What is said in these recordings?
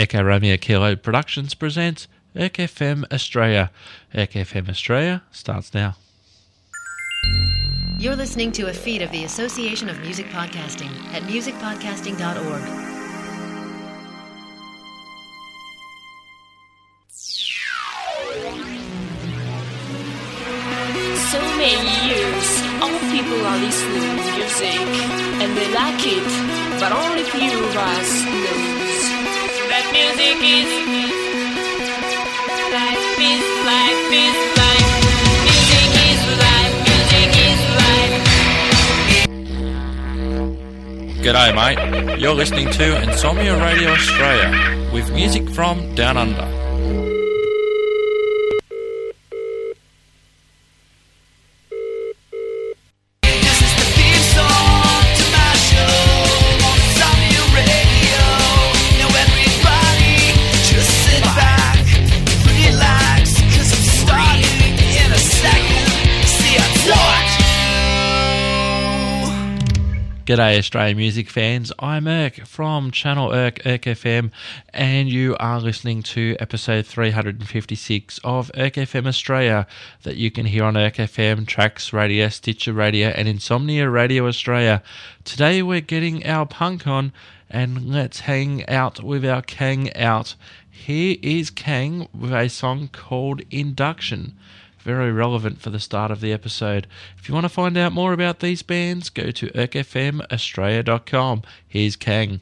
Echo Romeo Kilo Productions presents ERK FM Australia. ERK FM Australia starts now. You're listening to a feed of the Association of Music Podcasting at musicpodcasting.org. so many years, all people are listening to music, and they like it, but only few of us knows G'day, mate. You're listening to Insomnia Radio Australia with music from Down Under. G'day, Australian music fans. I'm Erk from Channel Erk, Erk FM, and you are listening to episode 356 of Erk FM Australia that you can hear on Erk FM, Trax Radio, Stitcher Radio, and Insomnia Radio Australia. Today we're getting our punk on, and let's hang out with our Kang out. Here is Kang with a song called Induction very relevant for the start of the episode. If you want to find out more about these bands, go to erkfmaustralia.com. Here's Kang.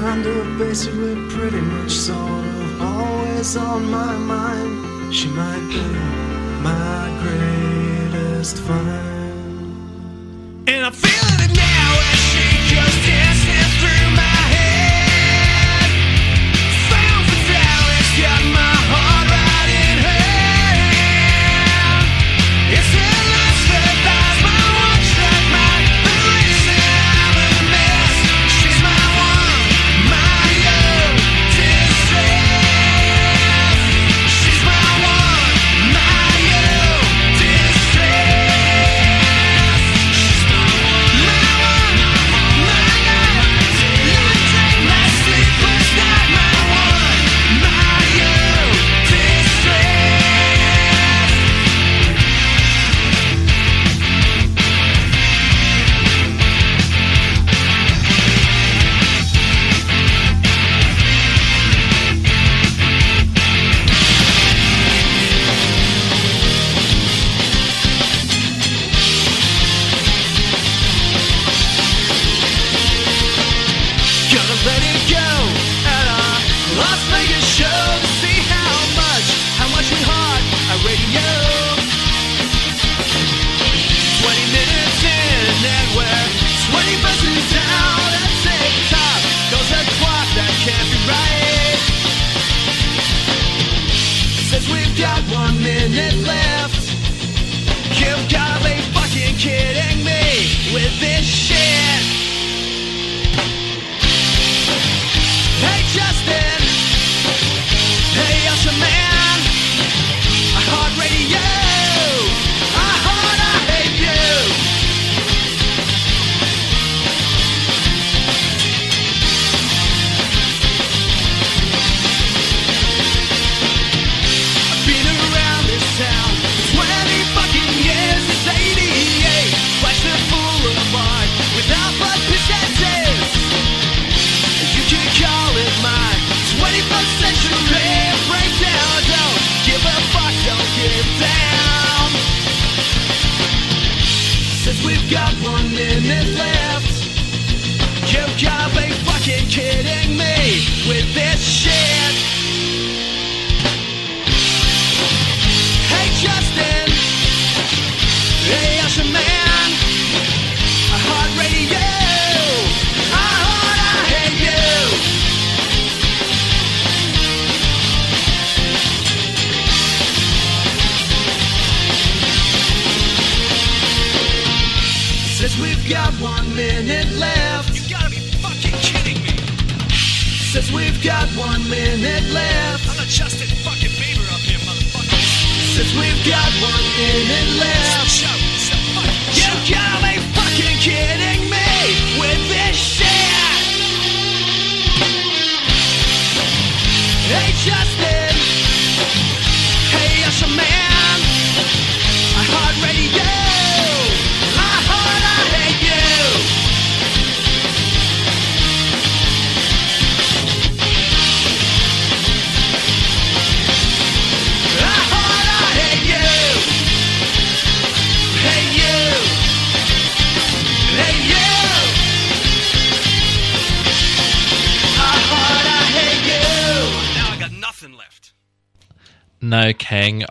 kind of basically pretty much sort of always on my mind. She might be my greatest find. And I feel it now as she goes down.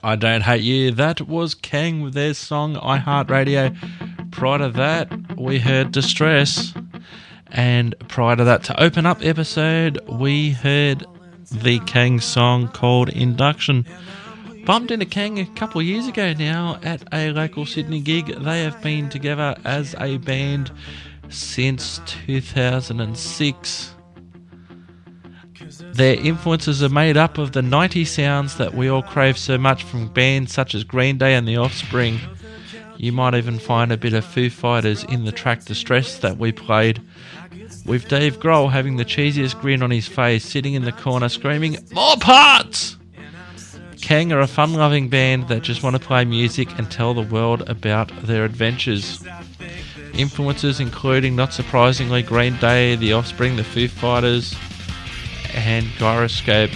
I don't hate you. That was Kang with their song I Heart Radio. Prior to that, we heard Distress. And prior to that, to open up episode, we heard the Kang song called Induction. Bumped into Kang a couple years ago now at a local Sydney gig. They have been together as a band since 2006. Their influences are made up of the 90 sounds that we all crave so much from bands such as Green Day and The Offspring. You might even find a bit of Foo Fighters in the track Distress that we played, with Dave Grohl having the cheesiest grin on his face, sitting in the corner screaming, More parts! Kang are a fun loving band that just want to play music and tell the world about their adventures. Influences including, not surprisingly, Green Day, The Offspring, The Foo Fighters, and Gyroscope.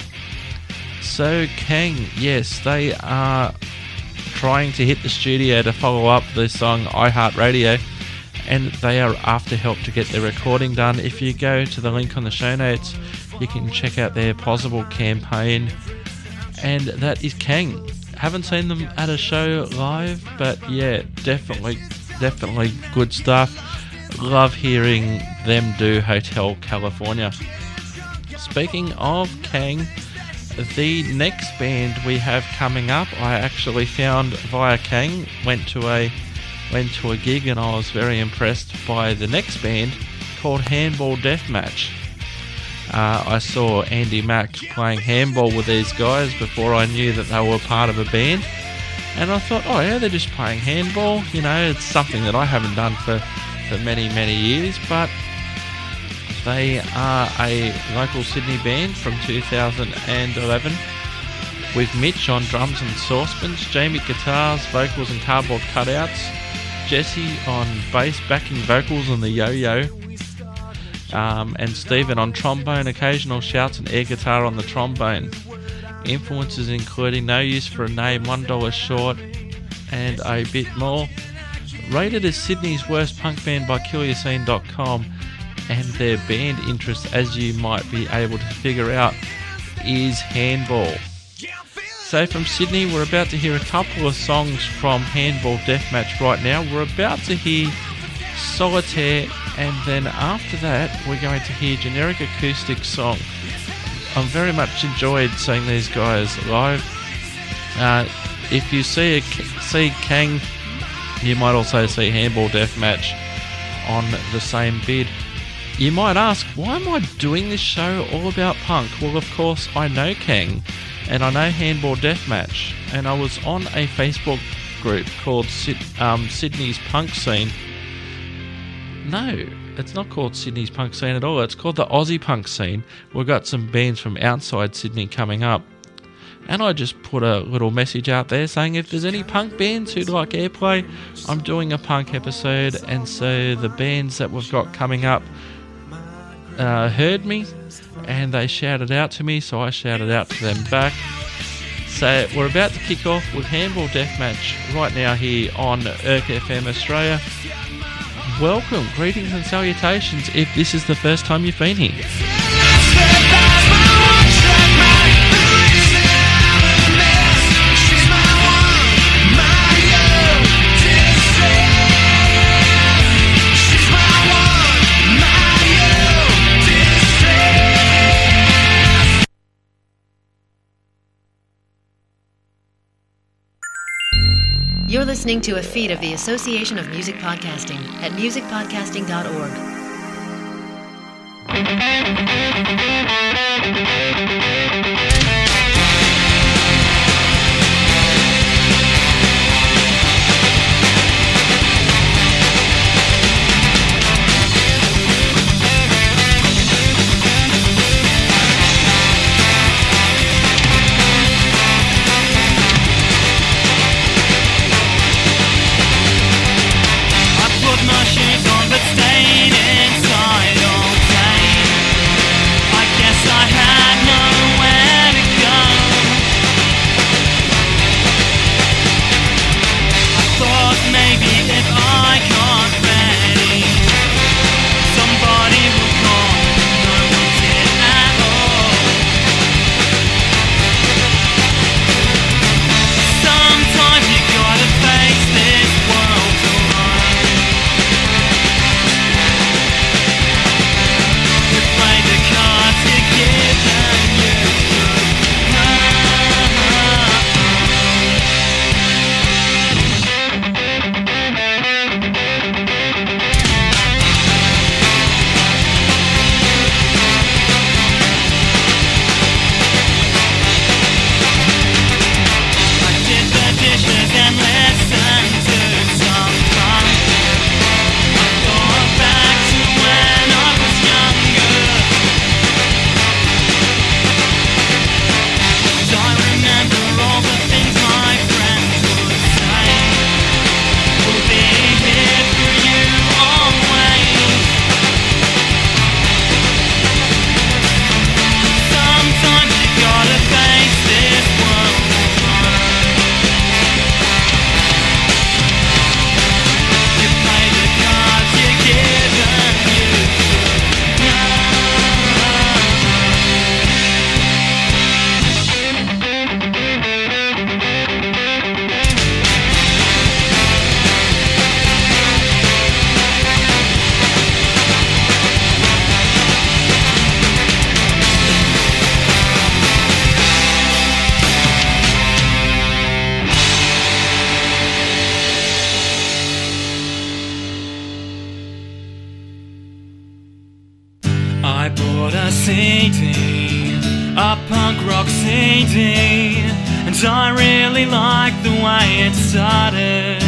So, Kang, yes, they are trying to hit the studio to follow up the song iHeartRadio, and they are after help to get their recording done. If you go to the link on the show notes, you can check out their Pozible campaign, and that is Kang. Haven't seen them at a show live, but yeah, definitely, definitely good stuff. Love hearing them do Hotel California. Speaking of Kang, the next band we have coming up, I actually found via Kang. Went to a went to a gig and I was very impressed by the next band called Handball Deathmatch. Uh, I saw Andy Mack playing handball with these guys before I knew that they were part of a band, and I thought, oh yeah, they're just playing handball. You know, it's something that I haven't done for for many many years, but they are a local Sydney band from 2011 with Mitch on drums and saucepans, Jamie guitars, vocals and cardboard cutouts, Jesse on bass backing vocals and the yo-yo, um, and Stephen on trombone, occasional shouts and air guitar on the trombone. Influences including No Use for a Name, $1 Short, and a bit more. Rated as Sydney's worst punk band by KillYourScene.com, and their band interest, as you might be able to figure out, is handball. So from Sydney, we're about to hear a couple of songs from Handball Deathmatch right now. We're about to hear Solitaire, and then after that, we're going to hear Generic Acoustic Song. I'm very much enjoyed seeing these guys live. Uh, if you see a, see Kang, you might also see Handball Deathmatch on the same bid. You might ask, why am I doing this show all about punk? Well, of course, I know Kang and I know Handball Deathmatch, and I was on a Facebook group called um, Sydney's Punk Scene. No, it's not called Sydney's Punk Scene at all. It's called the Aussie Punk Scene. We've got some bands from outside Sydney coming up. And I just put a little message out there saying if there's any punk bands who'd like airplay, I'm doing a punk episode. And so the bands that we've got coming up uh, heard me and they shouted out to me, so I shouted out to them back. So we're about to kick off with Handball Deathmatch right now here on Erk FM Australia. Welcome, greetings and salutations if this is the first time you've been here. listening to a feed of the Association of Music Podcasting at musicpodcasting.org. Started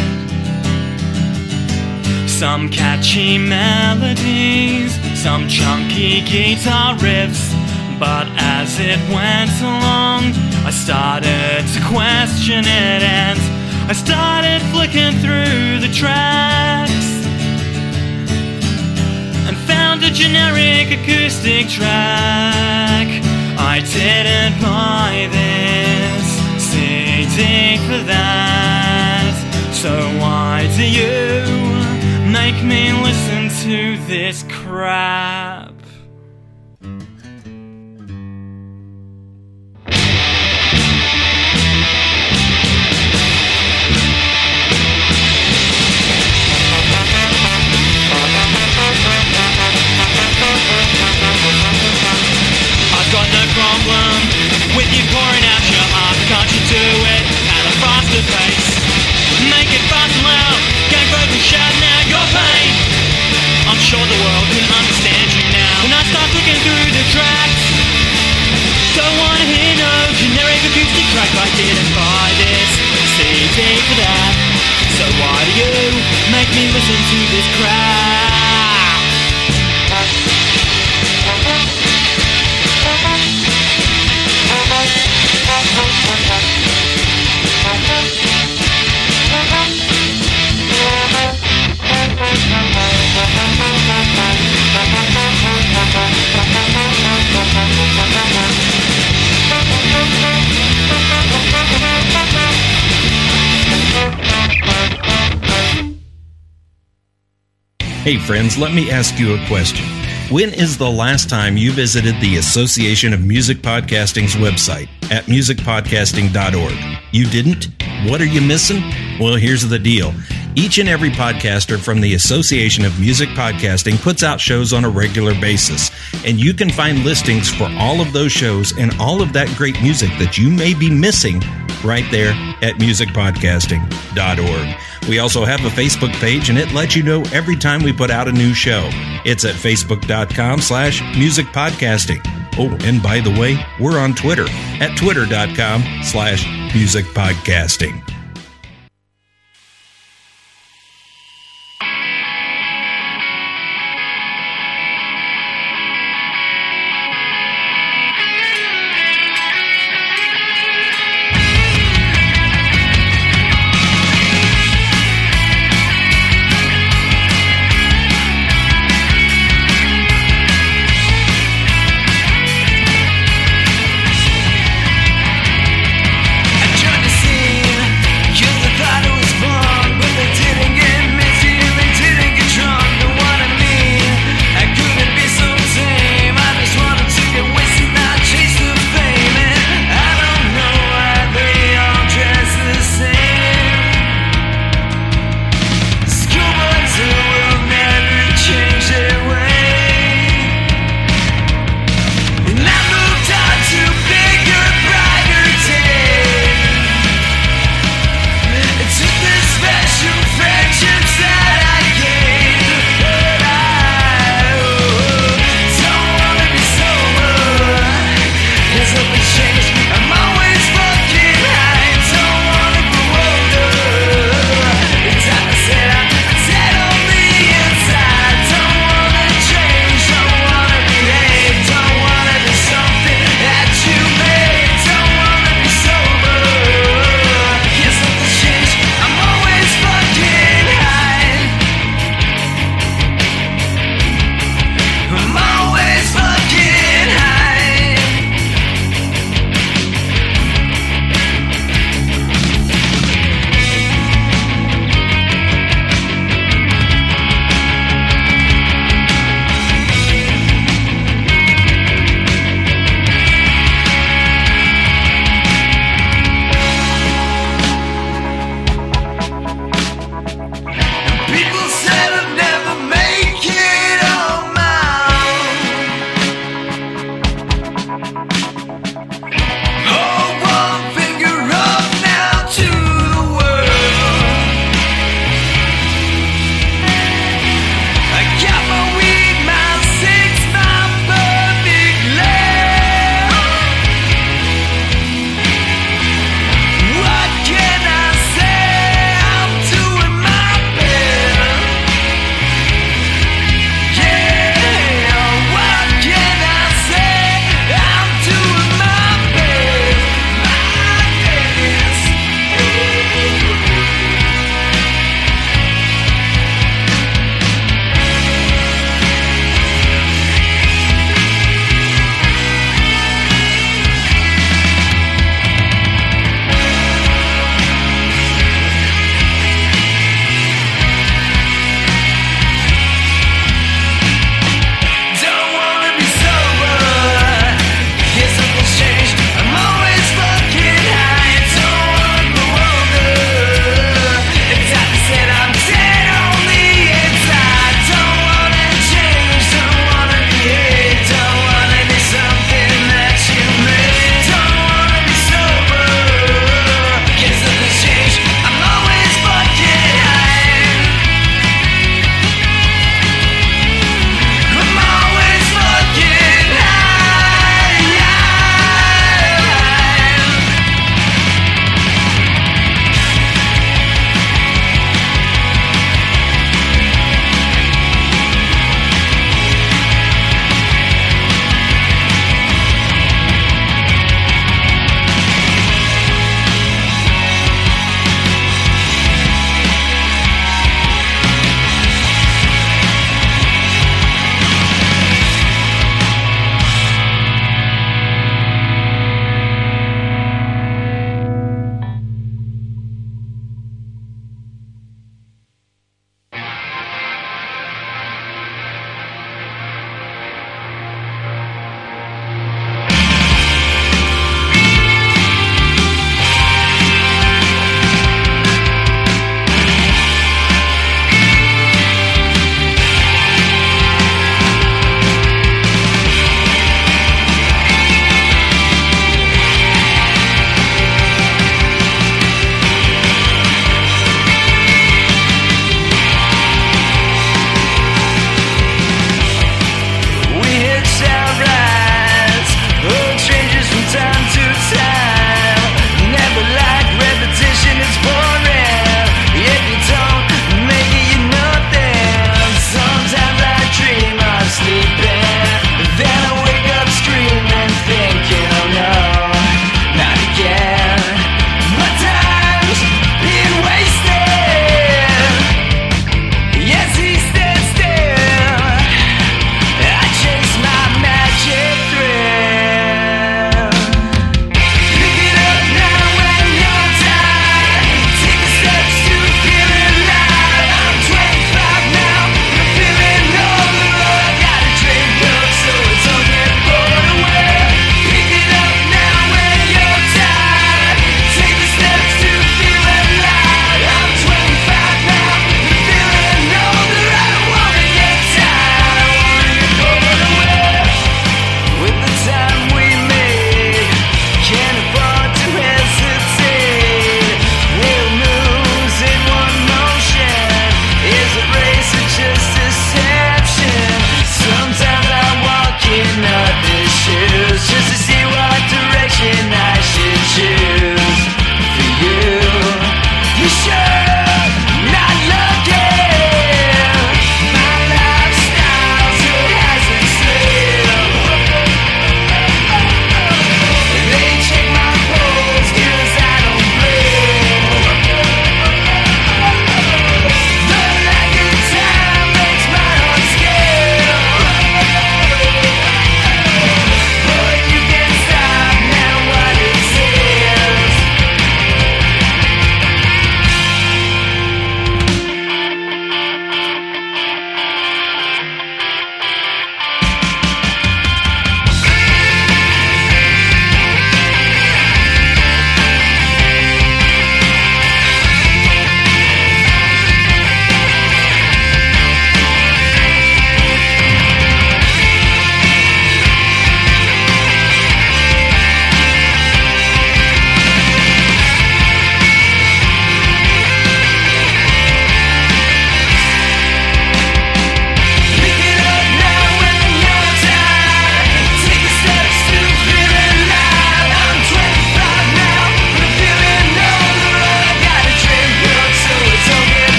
Some catchy melodies, some chunky guitar riffs. But as it went along, I started to question it and I started flicking through the tracks and found a generic acoustic track. I didn't buy this CD for that. So why do you make me listen to this crap? me listen to this cry. Hey, friends, let me ask you a question. When is the last time you visited the Association of Music Podcasting's website at musicpodcasting.org? You didn't? What are you missing? Well, here's the deal. Each and every podcaster from the Association of Music Podcasting puts out shows on a regular basis, and you can find listings for all of those shows and all of that great music that you may be missing right there at musicpodcasting.org. We also have a Facebook page, and it lets you know every time we put out a new show. It's at facebook.com slash musicpodcasting. Oh, and by the way, we're on Twitter at twitter.com slash musicpodcasting.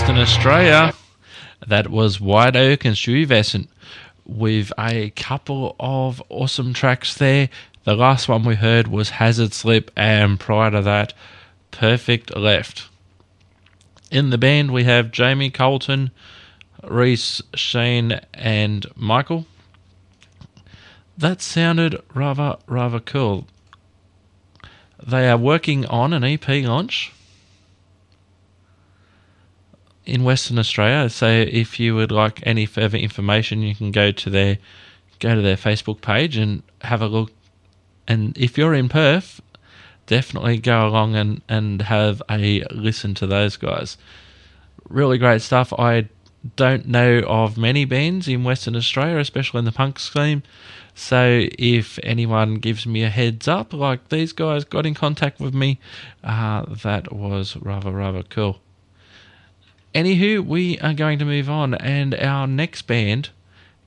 Western Australia. That was White Oak and Stuyvesant with a couple of awesome tracks there. The last one we heard was Hazard Slip, and prior to that, Perfect Left. In the band, we have Jamie Colton, Reese, Shane, and Michael. That sounded rather, rather cool. They are working on an EP launch in Western Australia. So if you would like any further information, you can go to their go to their Facebook page and have a look. And if you're in Perth, definitely go along and, and have a listen to those guys. Really great stuff. I don't know of many bands in Western Australia, especially in the punk scene. So if anyone gives me a heads up, like these guys got in contact with me, uh, that was rather, rather cool. Anywho, we are going to move on, and our next band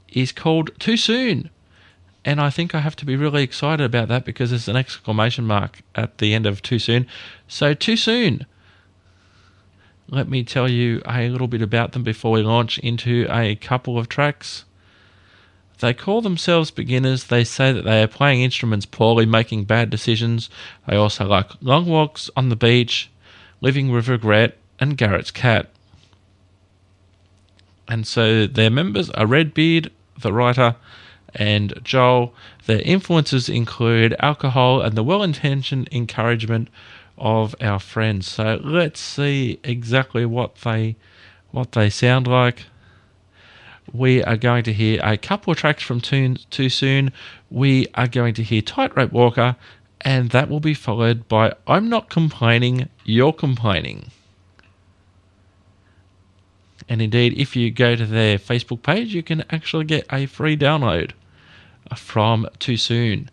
is called Too Soon. And I think I have to be really excited about that because there's an exclamation mark at the end of Too Soon. So, Too Soon. Let me tell you a little bit about them before we launch into a couple of tracks. They call themselves beginners. They say that they are playing instruments poorly, making bad decisions. They also like long walks on the beach, living with regret, and Garrett's cat. And so their members are Redbeard, the writer, and Joel. Their influences include alcohol and the well intentioned encouragement of our friends. So let's see exactly what they what they sound like. We are going to hear a couple of tracks from Too, too Soon. We are going to hear Tightrope Walker, and that will be followed by I'm Not Complaining, You're Complaining. And indeed, if you go to their Facebook page, you can actually get a free download from Too Soon.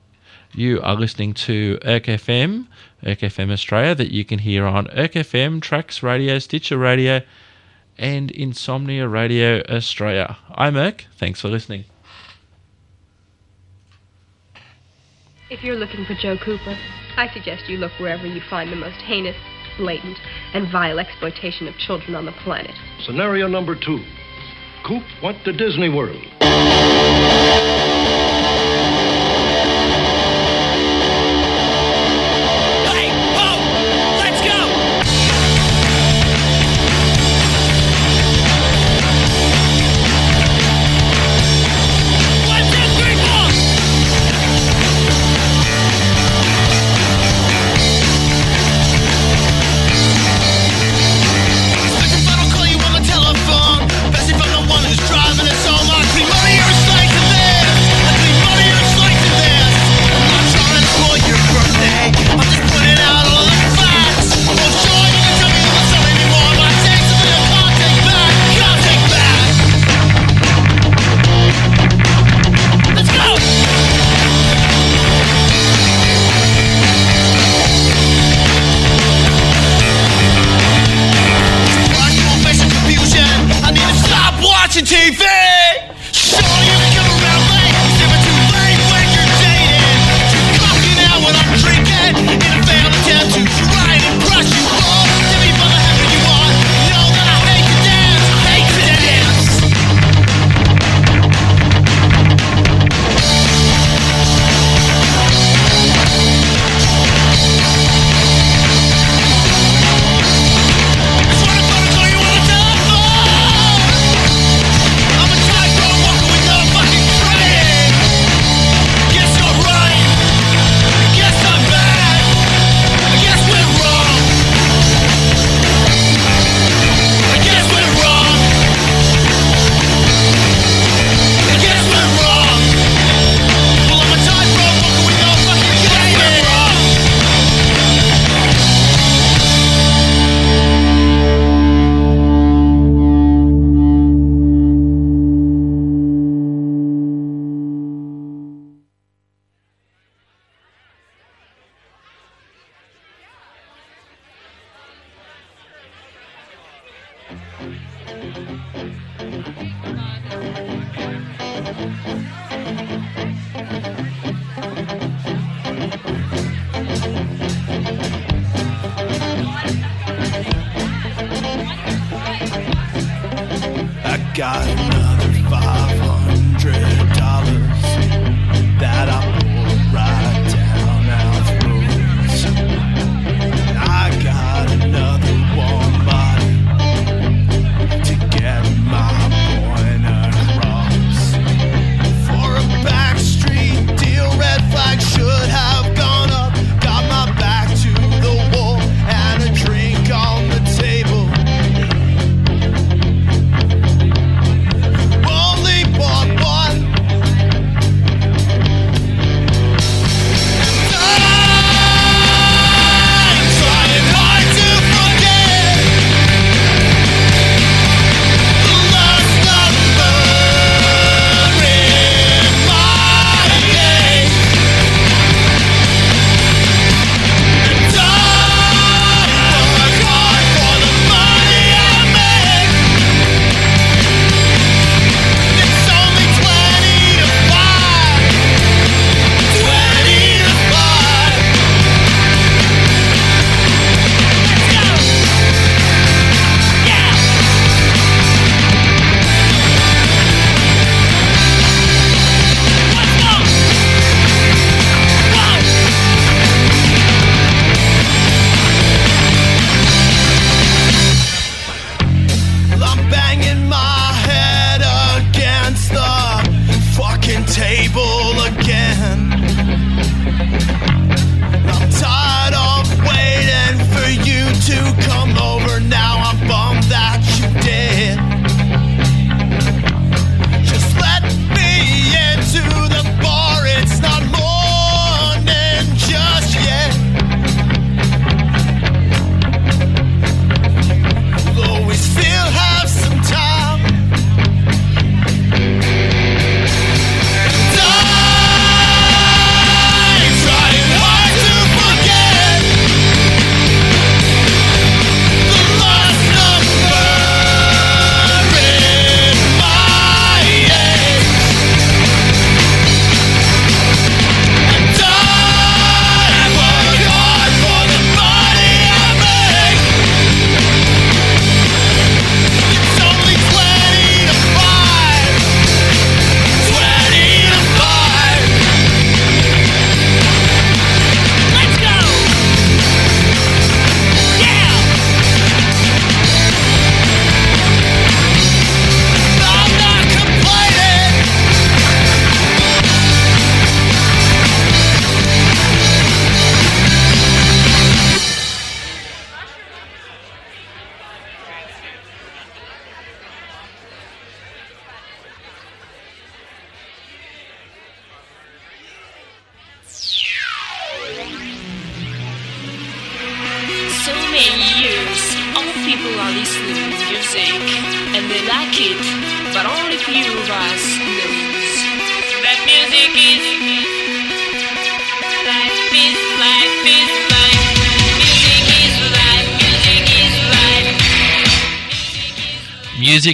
You are listening to Erk FM, Erk FM Australia, that you can hear on Erk FM, Trax Radio, Stitcher Radio, and Insomnia Radio Australia. I'm Erk. Thanks for listening. If you're looking for Joe Cooper, I suggest you look wherever you find the most heinous, blatant, and vile exploitation of children on the planet. Scenario number two. Coop went to Disney World.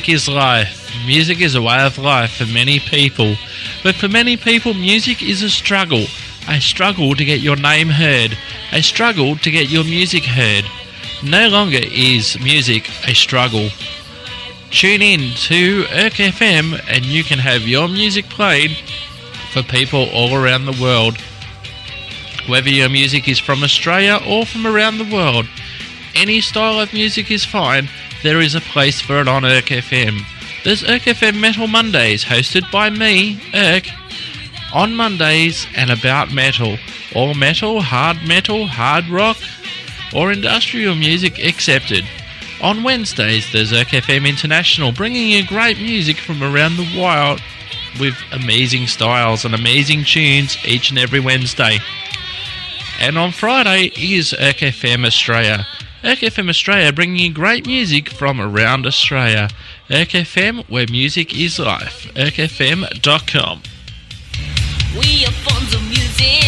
Is life, music is a way of life for many people. But for many people, music is a struggle. A struggle to get your name heard. A struggle to get your music heard. No longer is music a struggle. Tune in to Erk FM and you can have your music played for people all around the world. Whether your music is from Australia or from around the world, any style of music is fine. There is a place for it on Erk FM. There's Erk FM Metal Mondays, hosted by me, Erk, on Mondays and about metal. All metal, hard metal, hard rock, or industrial music accepted. On Wednesdays, there's Erk FM International, bringing you great music from around the world with amazing styles and amazing tunes each and every Wednesday. And on Friday is Erk FM Australia. Erk FM Australia bringing you great music from around Australia. Erk FM, where music is life. ErkFM.com. We are fans of music.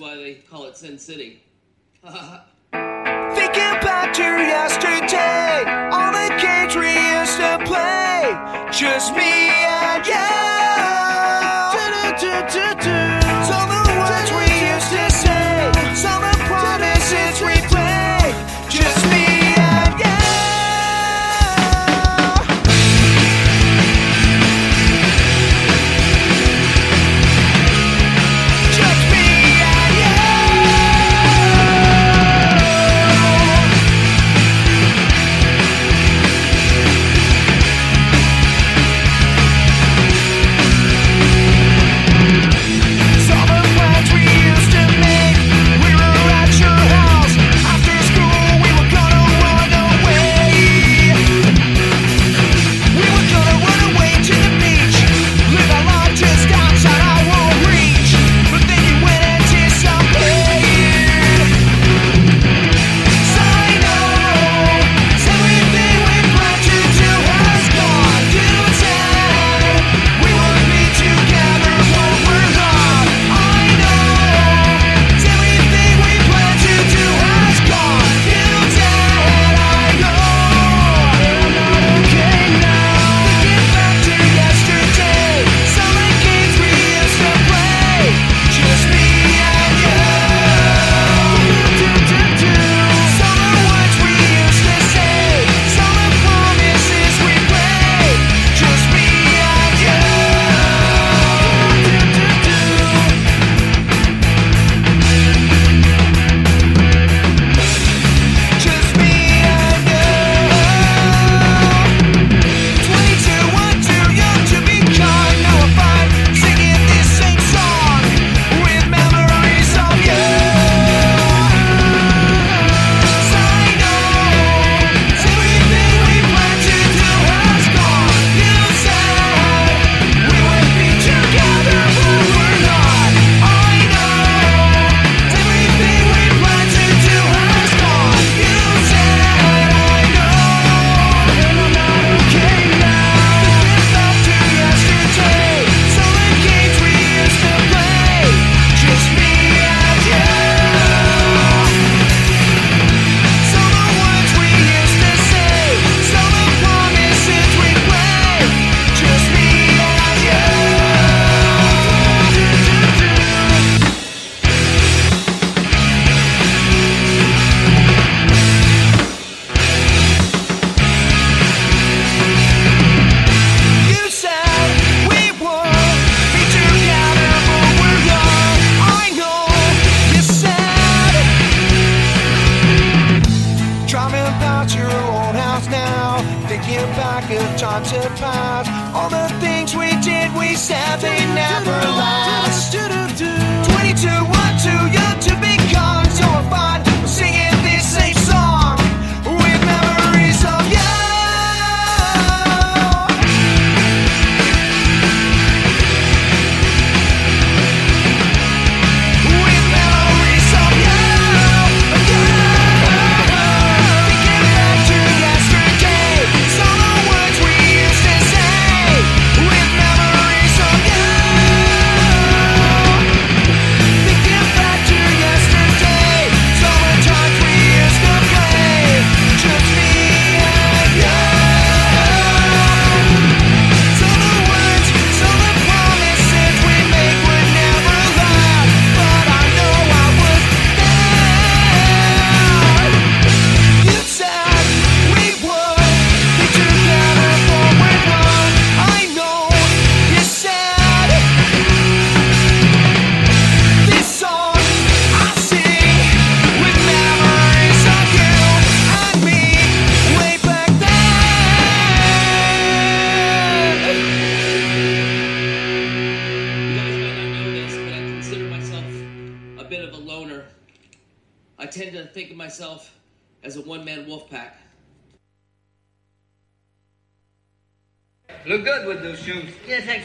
why they call it Sin City. Thinking back to yesterday, all the games we used to play, just me and you.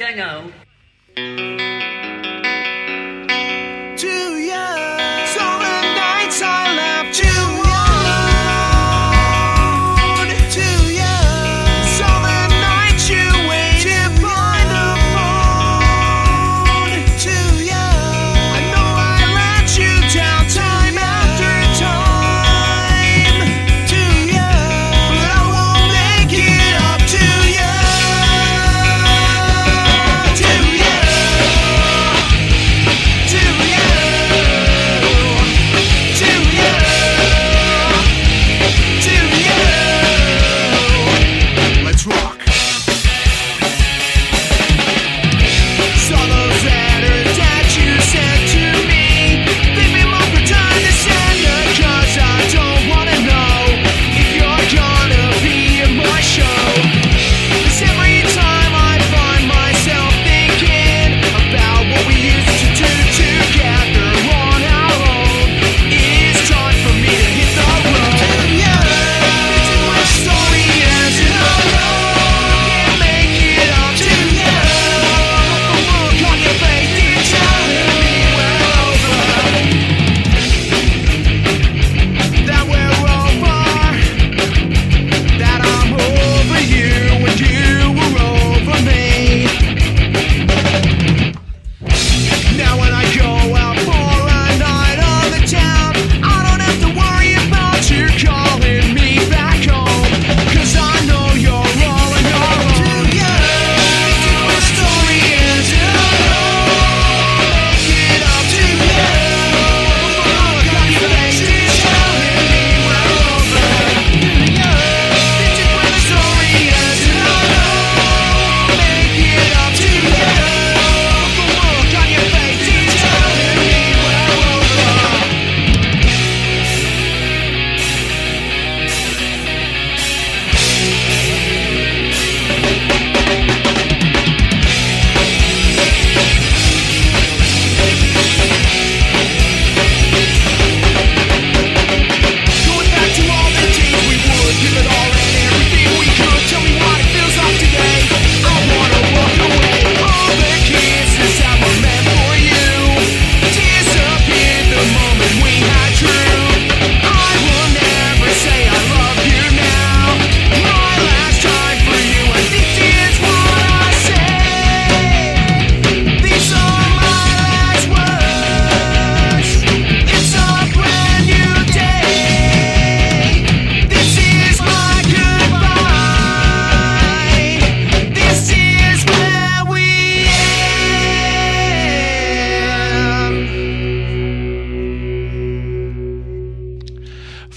I know.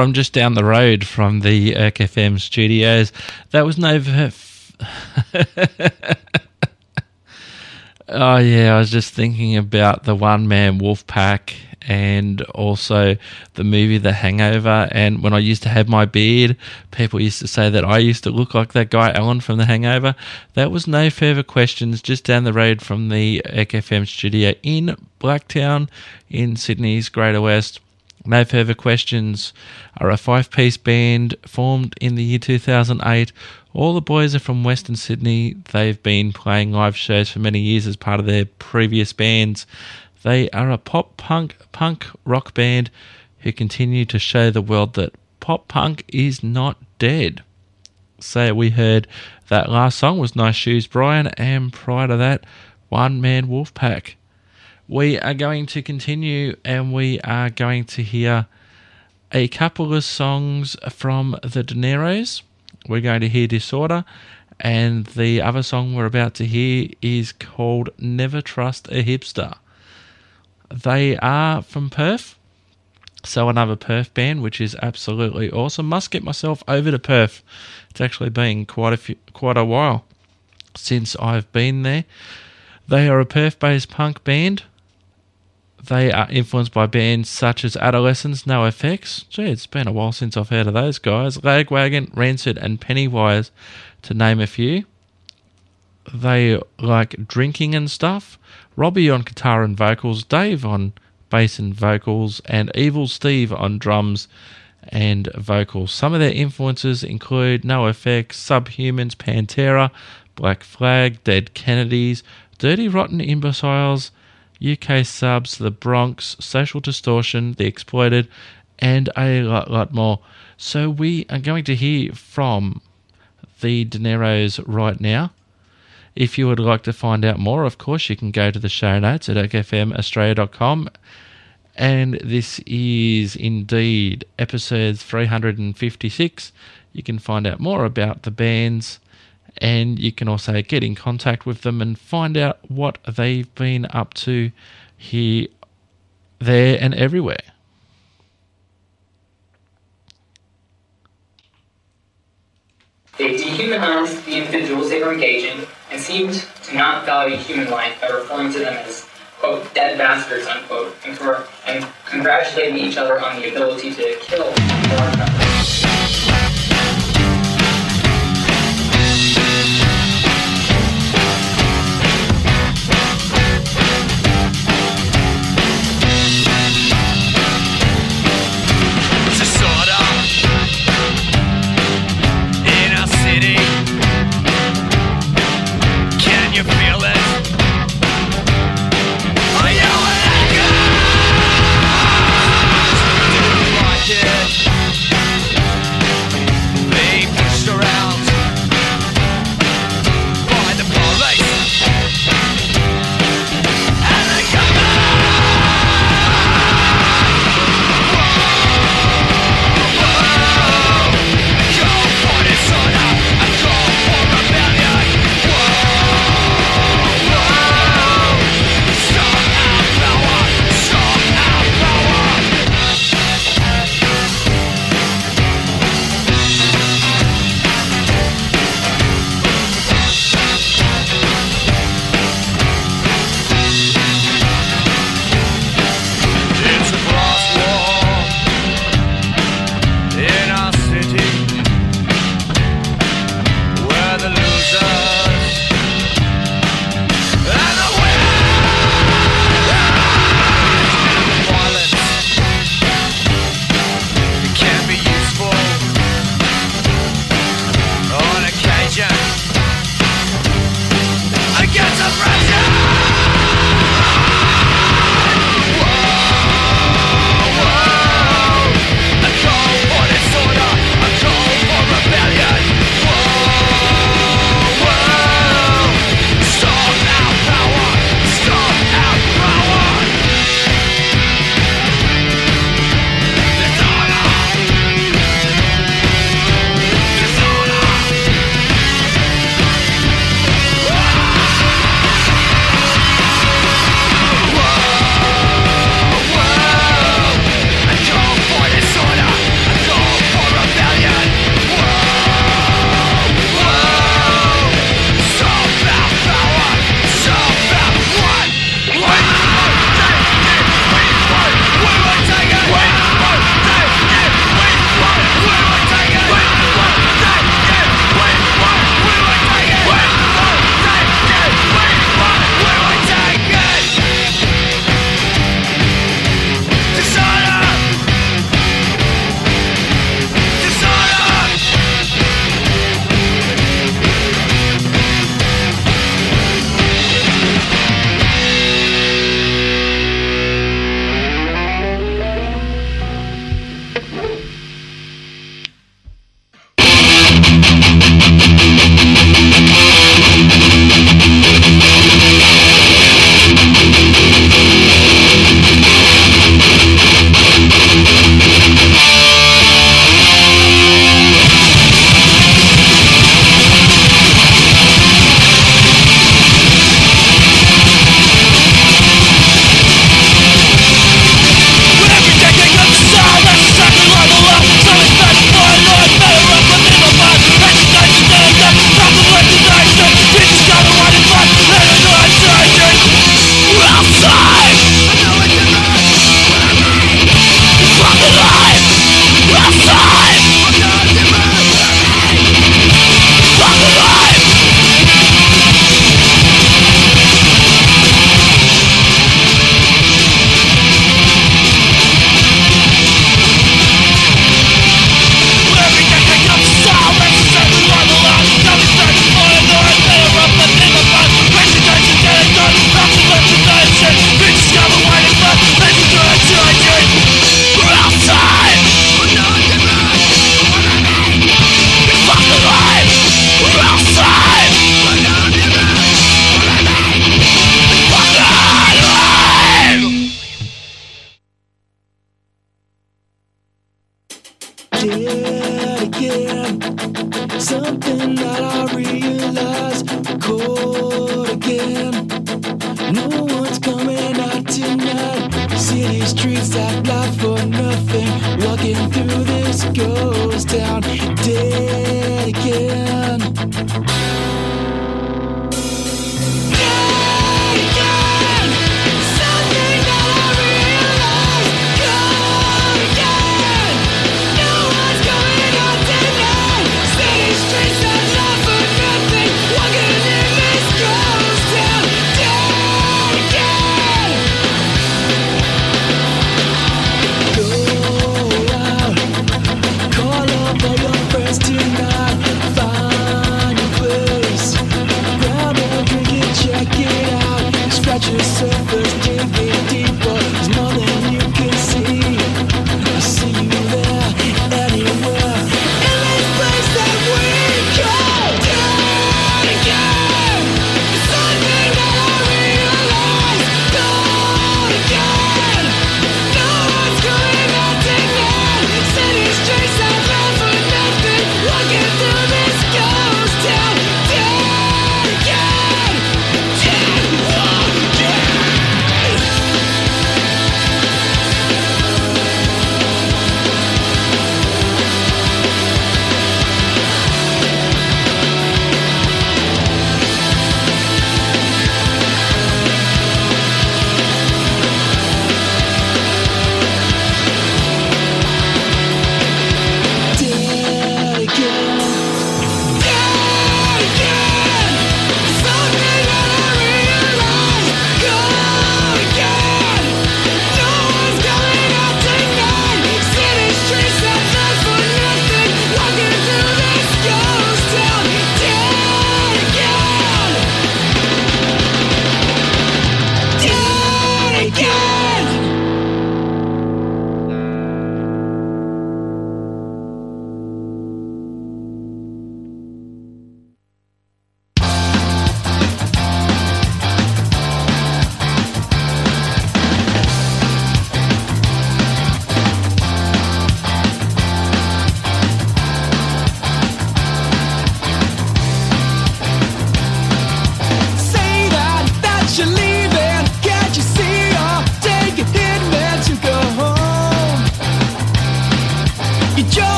From just down the road from the Erk FM studios. That was no. oh yeah, I was just thinking about the one man wolf pack and also the movie The Hangover. And when I used to have my beard, people used to say that I used to look like that guy Alan from The Hangover. That was no further questions, just down the road from the FM studio in Blacktown in Sydney's Greater West. No Further Questions are a five piece band formed in the year 2008. All the boys are from Western Sydney. They've been playing live shows for many years as part of their previous bands. They are a pop punk punk rock band who continue to show the world that pop punk is not dead. So we heard that last song was Nice Shoes Brian, and prior to that, One Man Wolfpack. We are going to continue and we are going to hear a couple of songs from the Dineros. We're going to hear Disorder, and the other song we're about to hear is called Never Trust a Hipster. They are from Perth. So another Perth band, which is absolutely awesome. Must get myself over to Perth. It's actually been quite a few, quite a while since I've been there. They are a Perth-based punk band. They are influenced by bands such as Adolescents, NOFX. Gee, it's been a while since I've heard of those guys. Lagwagon, Rancid, and Pennywise, to name a few. They like drinking and stuff. Robbie on guitar and vocals, Dave on bass and vocals, and Evil Steve on drums and vocals. Some of their influences include NOFX, Subhumans, Pantera, Black Flag, Dead Kennedys, Dirty Rotten Imbeciles, UK Subs, The Bronx, Social Distortion, The Exploited, and a lot, lot more. So we are going to hear from the Dineros right now. If you would like to find out more, of course, you can go to the show notes at erkfmaustralia.com. And this is indeed episode 356. You can find out more about the bands and you can also get in contact with them and find out what they've been up to here, there, and everywhere. They dehumanized the individuals they were engaging and seemed to not value human life by referring to them as, quote, dead bastards, unquote, and, congratulating each other on the ability to kill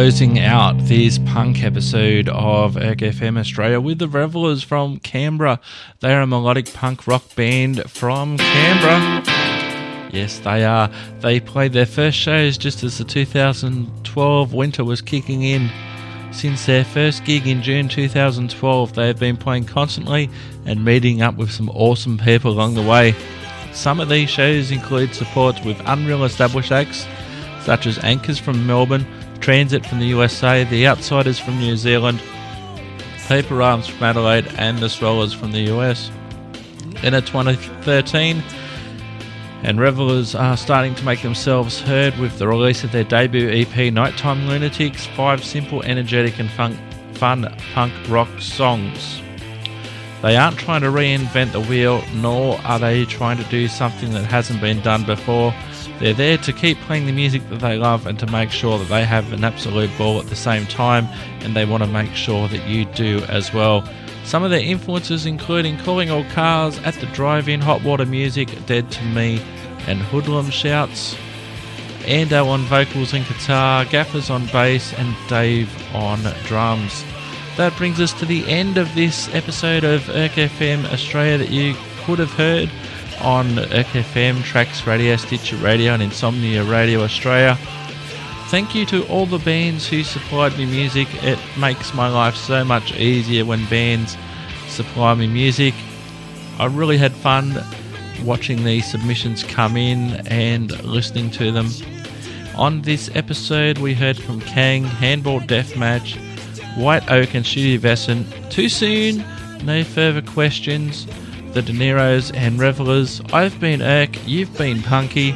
closing out this punk episode of Erk FM Australia with the Revelers from Canberra. They are a melodic punk rock band from Canberra. Yes, they are. They played their first shows just as the 2012 winter was kicking in. Since their first gig in June 2012, they have been playing constantly and meeting up with some awesome people along the way. Some of these shows include supports with unreal established acts such as Anchors from Melbourne, Transit from the USA, The Outsiders from New Zealand, Paper Arms from Adelaide, and The Swellers from the US. In 2013, and revelers are starting to make themselves heard with the release of their debut EP, Nighttime Lunatics, five simple, energetic, and fun, fun punk rock songs. They aren't trying to reinvent the wheel, nor are they trying to do something that hasn't been done before. They're there to keep playing the music that they love and to make sure that they have an absolute ball at the same time, and they want to make sure that you do as well. Some of their influences, including Calling All Cars, At the Drive In, Hot Water Music, Dead to Me, and Hoodlum Shouts. Ando on vocals and guitar, Gaffers on bass, and Dave on drums. That brings us to the end of this episode of Erk FM Australia that you could have heard on FM, Tracks Radio, Stitcher Radio, and Insomnia Radio Australia. Thank you to all the bands who supplied me music. It makes my life so much easier when bands supply me music. I really had fun watching these submissions come in and listening to them. On this episode, we heard from Kang, Handball Deathmatch, White Oak, and Studio Vesson. Too soon, no further questions the De Niros and Revelers. I've been Erk, you've been Punky.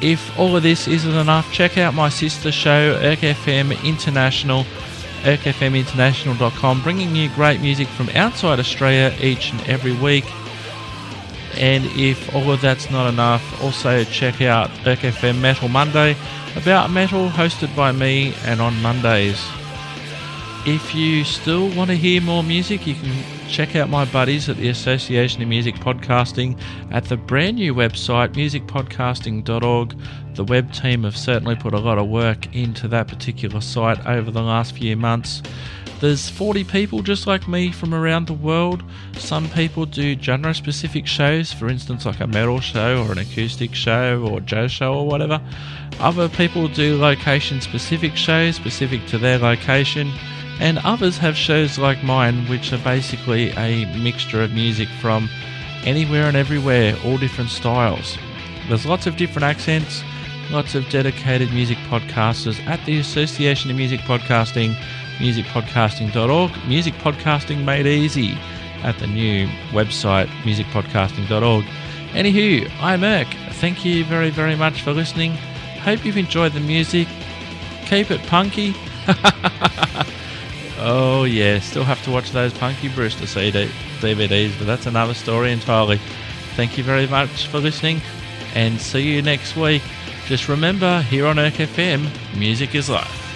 If all of this isn't enough, check out my sister show, Erk FM International, erkfminternational.com, bringing you great music from outside Australia each and every week. And if all of that's not enough, also check out Erk FM Metal Monday, about metal, hosted by me and on Mondays. If you still want to hear more music, you can check out my buddies at the Association of Music Podcasting at the brand new website, musicpodcasting.org. The web team have certainly put a lot of work into that particular site over the last few months. There's 40 people just like me from around the world. Some people do genre specific shows, for instance, like a metal show or an acoustic show or jazz show or whatever. Other people do location specific shows specific to their location and others have shows like mine, which are basically a mixture of music from anywhere and everywhere, all different styles. There's lots of different accents, lots of dedicated music podcasters at the Association of Music Podcasting, musicpodcasting.org, music podcasting made easy at the new website, musicpodcasting.org. Anywho, I'm Erk. Thank you very, very much for listening. Hope you've enjoyed the music. Keep it punky. Oh yeah, still have to watch those Punky Brewster CD, DVDs, but that's another story entirely. Thank you very much for listening, and see you next week. Just remember, here on Erk FM, music is life.